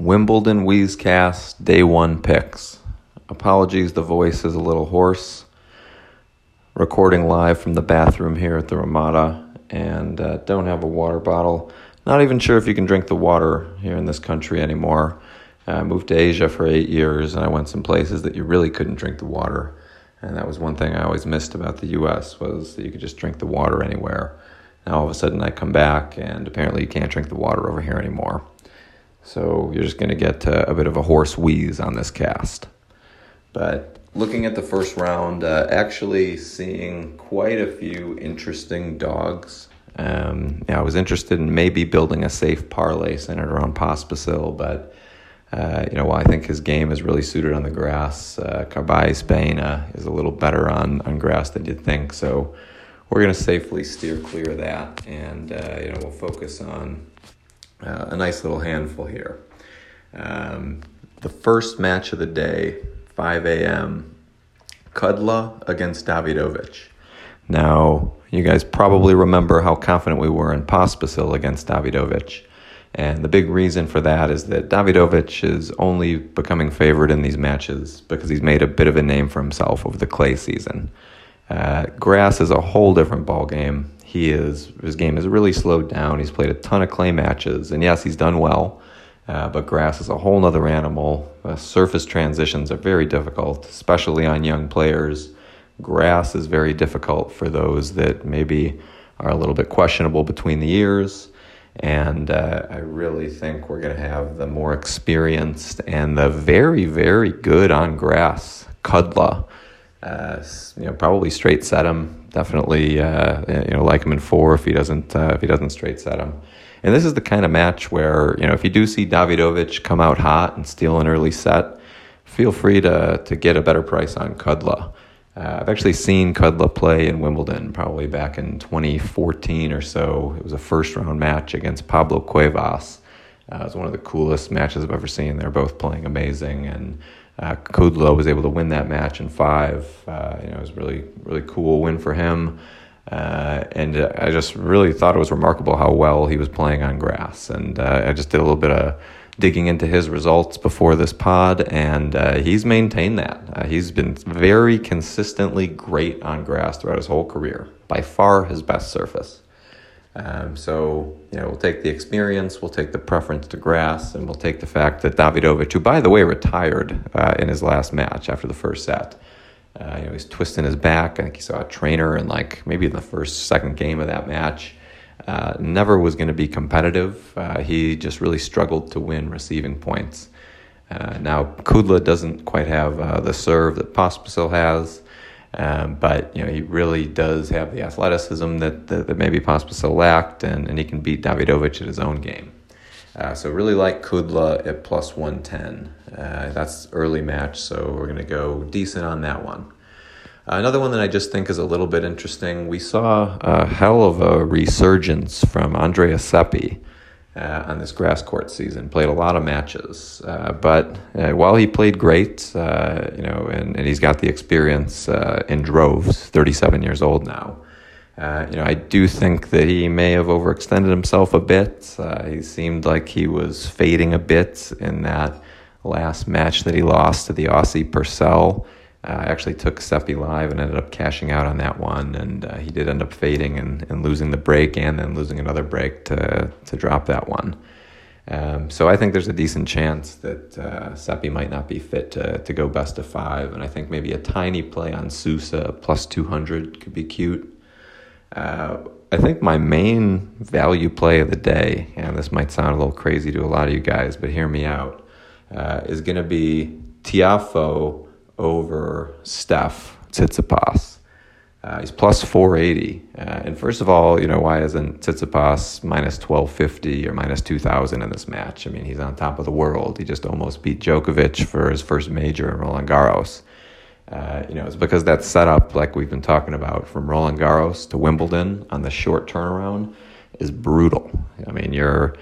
Wimbledon Wheezecast Day 1 Picks. Apologies, the voice is a little hoarse. Recording live from the bathroom here at the Ramada and uh, don't have a water bottle. Not even sure if you can drink the water here in this country anymore. Uh, I moved to Asia for eight years and I went some places that you really couldn't drink the water. And that was one thing I always missed about the US was that you could just drink the water anywhere. Now all of a sudden I come back and apparently you can't drink the water over here anymore. So you're just going to get uh, a bit of a horse wheeze on this cast. But looking at the first round, uh, actually seeing quite a few interesting dogs. Um, yeah, I was interested in maybe building a safe parlay centered around Pospisil, but uh, you know, while I think his game is really suited on the grass, uh, Carballés Baena is a little better on, on grass than you'd think. So we're going to safely steer clear of that, and uh, you know, we'll focus on uh, a nice little handful here. Um, the first match of the day, 5 a.m., Kudla against Davidovich. Now, you guys probably remember how confident we were in Pospisil against Davidovich. And the big reason for that is that Davidovich is only becoming favored in these matches because he's made a bit of a name for himself over the clay season. Uh, grass is a whole different ball game he is his game has really slowed down. He's played a ton of clay matches, and yes, he's done well. Uh, but grass is a whole other animal. Uh, surface transitions are very difficult, especially on young players. Grass is very difficult for those that maybe are a little bit questionable between the years. And uh, I really think we're going to have the more experienced and the very, very good on grass, Kudla. Uh, you know, probably straight set him definitely uh, you know like him in four if he doesn't uh, if he doesn't straight set him. And this is the kind of match where you know if you do see Davidovich come out hot and steal an early set, feel free to to get a better price on Kudla. Uh, I've actually seen Kudla play in Wimbledon probably back in 2014 or so. It was a first round match against Pablo Cuevas. Uh, it was one of the coolest matches I've ever seen. They're both playing amazing and uh, Kudla was able to win that match in five. Uh, you know, it was really really cool win for him. Uh, and I just really thought it was remarkable how well he was playing on grass. And uh, I just did a little bit of digging into his results before this pod, and uh, he's maintained that. Uh, he's been very consistently great on grass throughout his whole career, by far his best surface. Um, so, you know, we'll take the experience, we'll take the preference to grass, and we'll take the fact that Davidovich, who, by the way, retired uh, in his last match after the first set, uh, you know, he's twisting his back. I think he saw a trainer in like maybe in the first, second game of that match. Uh, never was going to be competitive. Uh, he just really struggled to win receiving points. Uh, now, Kudla doesn't quite have uh, the serve that Pospisil has. Um, but you know he really does have the athleticism that that, that maybe Pospisil lacked, and, and he can beat Davidovich at his own game. Uh, so really like Kudla at plus 110. Uh, that's early match, so we're to go decent on that one. Another one that I just think is a little bit interesting. We saw a hell of a resurgence from Andrea Seppi uh, on this grass court season. Played a lot of matches, uh, but uh, while he played great, uh, you know, and, and he's got the experience uh, in droves. Thirty-seven years old now. Uh, you know, I do think that he may have overextended himself a bit. he seemed like he was fading a bit in that last match that he lost to the Aussie Purcell. Uh, I actually took Seppi live and ended up cashing out on that one, and uh, he did end up fading and, and losing the break and then losing another break to to drop that one. Um, so I think there's a decent chance that uh, Seppi might not be fit to, to go best of five, and I think maybe a tiny play on Sousa plus 200 could be cute. Uh, I think my main value play of the day, and this might sound a little crazy to a lot of you guys, but hear me out, uh, is going to be Tiafoe over Steph Tsitsipas. Uh, he's plus 480. Uh, and first of all, you know, why isn't Tsitsipas minus 1250 or minus 2000 in this match? I mean, he's on top of the world. He just almost beat Djokovic for his first major in Roland Garros. Uh, you know, it's because that setup, like we've been talking about, from Roland Garros to Wimbledon on the short turnaround is brutal. I mean, you're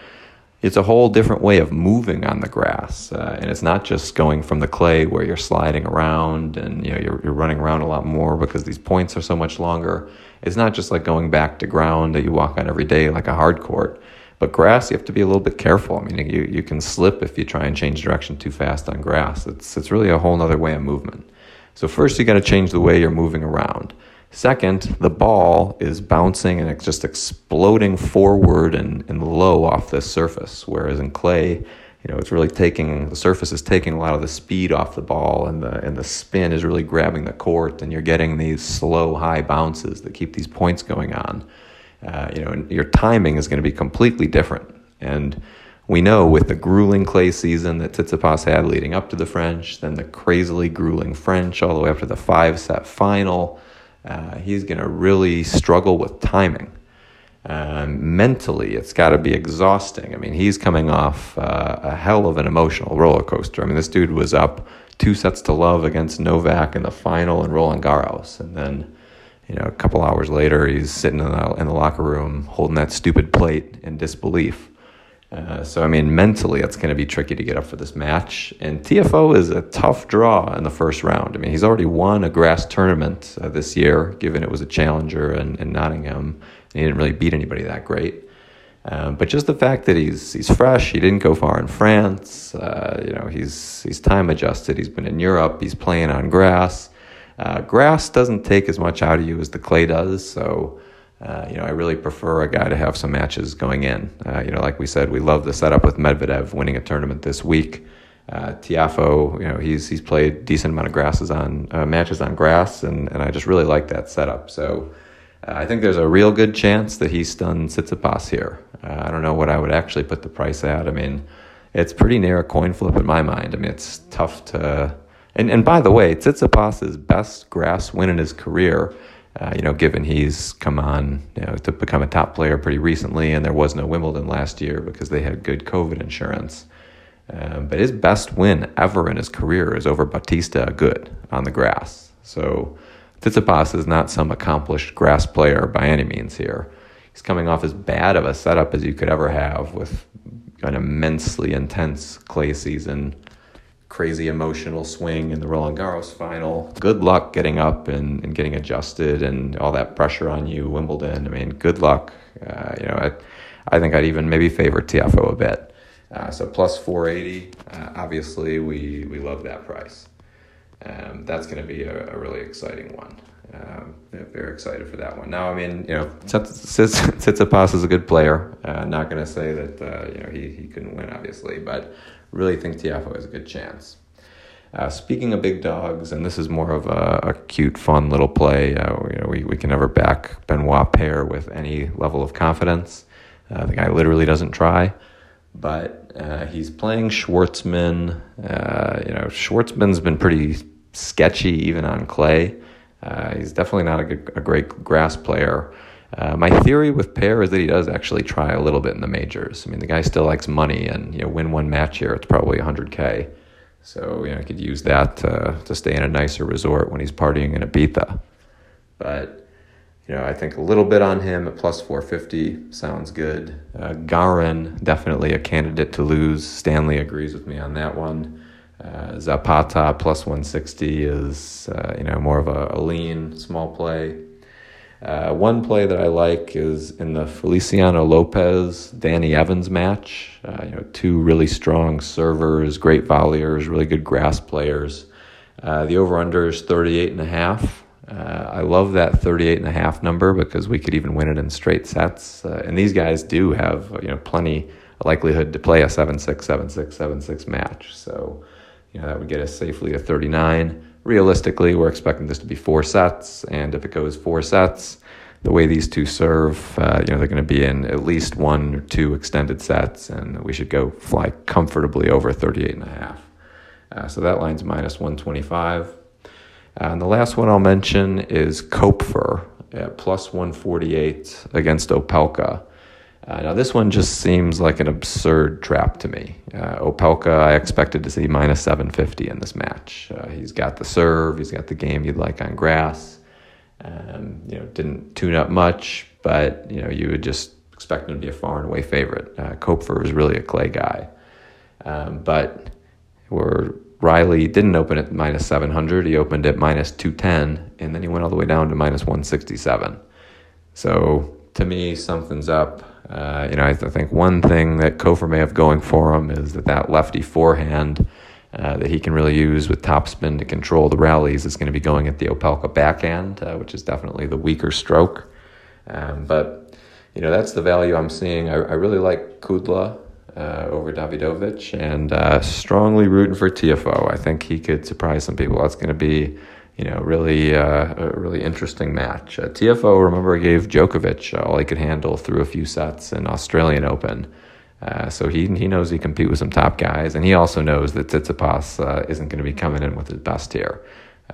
it's a whole different way of moving on the grass, uh, and it's not just going from the clay where you're sliding around and you know you're, you're running around a lot more because these points are so much longer. It's not just like going back to ground that you walk on every day like a hard court, But grass, you have to be a little bit careful. I mean, you, you can slip if you try and change direction too fast on grass. It's, it's really a whole other way of movement. So, first, you got to change the way you're moving around. Second, the ball is bouncing and it's just exploding forward and, and low off this surface, whereas in clay, you know, it's really taking the surface is taking a lot of the speed off the ball, and the and the spin is really grabbing the court, and you're getting these slow high bounces that keep these points going on. Uh, you know, your timing is going to be completely different, and we know with the grueling clay season that Tsitsipas had leading up to the French, then the crazily grueling French, all the way up to the five set final uh, he's going to really struggle with timing. Um, mentally, it's got to be exhausting. I mean, he's coming off uh, a hell of an emotional roller coaster. I mean, this dude was up two sets to love against Novak in the final in Roland Garros, and then, you know, a couple hours later, he's sitting in the, in the locker room holding that stupid plate in disbelief. Uh, so, I mean, mentally, it's going to be tricky to get up for this match. And Tiafoe is a tough draw in the first round. I mean, he's already won a grass tournament uh, this year, given it was a challenger in, in Nottingham. he didn't really beat anybody that great. Um, but just the fact that he's he's fresh, he didn't go far in France. Uh, you know, he's he's time adjusted. He's been in Europe. He's playing on grass. Uh, grass doesn't take as much out of you as the clay does. So uh, you know, I really prefer a guy to have some matches going in. Uh, you know, like we said, we love the setup with Medvedev winning a tournament this week. Uh, Tiafoe, you know, he's he's played decent amount of grasses on uh, matches on grass, and, and I just really like that setup. So uh, I think there's a real good chance that he's done Tsitsipas here. I don't know what I would actually put the price at. I mean, it's pretty near a coin flip in my mind. I mean, it's tough to. And and by the way, Tsitsipas's best grass win in his career uh, you know, given he's come on you know, to become a top player pretty recently, and there was no Wimbledon last year because they had good COVID insurance. Um, but his best win ever in his career is over Bautista Agut on the grass. So Tsitsipas is not some accomplished grass player by any means here. He's coming off as bad of a setup as you could ever have with an immensely intense clay season crazy emotional swing in the Roland Garros final. Good luck getting up and, and getting adjusted and all that pressure on you, Wimbledon. I mean, good luck. Uh, you know, I, I think I'd even maybe favor Tiafoe a bit. Uh, so plus 480, uh, obviously we, we love that price. Um, that's going to be a, a, really exciting one. Um, very excited for that one. Now, I mean, you know, Tsitsipas is a good player. Uh, not going to say that uh, you know he, he couldn't win, obviously, but really think Tiafoe has a good chance. Uh, speaking of big dogs, and this is more of a, a cute, fun little play. Uh, you know, we, we can never back Benoit Paire with any level of confidence. Uh, the guy literally doesn't try, but uh, he's playing Schwartzman. Uh, you know, Schwartzman's been pretty sketchy even on clay. Uh, he's definitely not a, good, a great grass player. Uh, my theory with Paire is that he does actually try a little bit in the majors. I mean, the guy still likes money, and you know, win one match here, it's probably 100k. So you know, he could use that to, to stay in a nicer resort when he's partying in Ibiza. But you know, I think a little bit on him at plus 450 sounds good. Uh, Garin definitely a candidate to lose. Stanley agrees with me on that one. Uh, Zapata plus 160 is uh, you know more of a, a lean small play. Uh, one play that I like is in the Feliciano Lopez Danny Evans match. Uh, you know, two really strong servers, great volleyers, really good grass players. Uh, the over under is 38 and a half. Uh, I love that 38 and a half number because we could even win it in straight sets. Uh, and these guys do have, you know, plenty likelihood to play a 7-6, 7-6, 7-6 match. So, you know, that would get us safely to 39 realistically, we're expecting this to be four sets, and if it goes four sets, the way these two serve, uh, you know, they're going to be in at least one or two extended sets, and we should go fly comfortably over 38 and a half. Uh, so that line's minus 125. Uh, and the last one I'll mention is Koepfer at plus 148 against Opelka. Uh, now, this one just seems like an absurd trap to me. Uh, Opelka, I expected to see minus 750 in this match. Uh, he's got the serve, he's got the game you'd like on grass. Um, you know, didn't tune up much, but you know, you would just expect him to be a far and away favorite. Uh, Koepfer was really a clay guy, um, but where Riley didn't open at minus 700, he opened at minus 210, and then he went all the way down to minus 167. So to me, something's up. Uh, you know, I, th- I, think one thing that Koepfer may have going for him is that that lefty forehand uh, that he can really use with topspin to control the rallies is going to be going at the Opelka backhand, uh, which is definitely the weaker stroke. Um, but, you know, that's the value I'm seeing. I, I really like Kudla uh, over Davidovich and uh, strongly rooting for Tiafoe. I think he could surprise some people. That's going to be you know, really uh, a really interesting match. Uh, Tiafoe, remember, gave Djokovic all he could handle through a few sets in Australian Open. Uh, so he he knows he can compete with some top guys, and he also knows that Tsitsipas uh, isn't going to be coming in with his best here.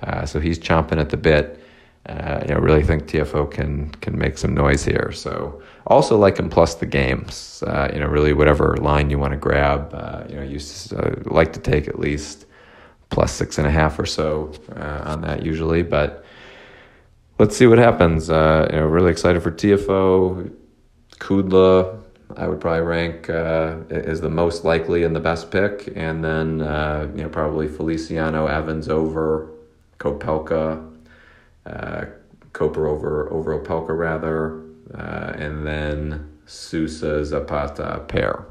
Uh, so he's chomping at the bit. Uh, you know, really think Tiafoe can can make some noise here. So also like him plus the games. Uh, you know, really whatever line you want to grab. Uh, you know, you like to take at least plus six and a half or so on that usually, but let's see what happens. you know, really excited for Tiafoe, Kudla. I would probably rank uh, is the most likely and the best pick, and then uh, you know probably Feliciano Evans over Kopelka, uh, Koepfer over over Opelka rather, uh, and then Sousa Zapata pair.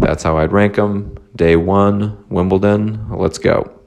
That's how I'd rank them. Day one, Wimbledon. Let's go.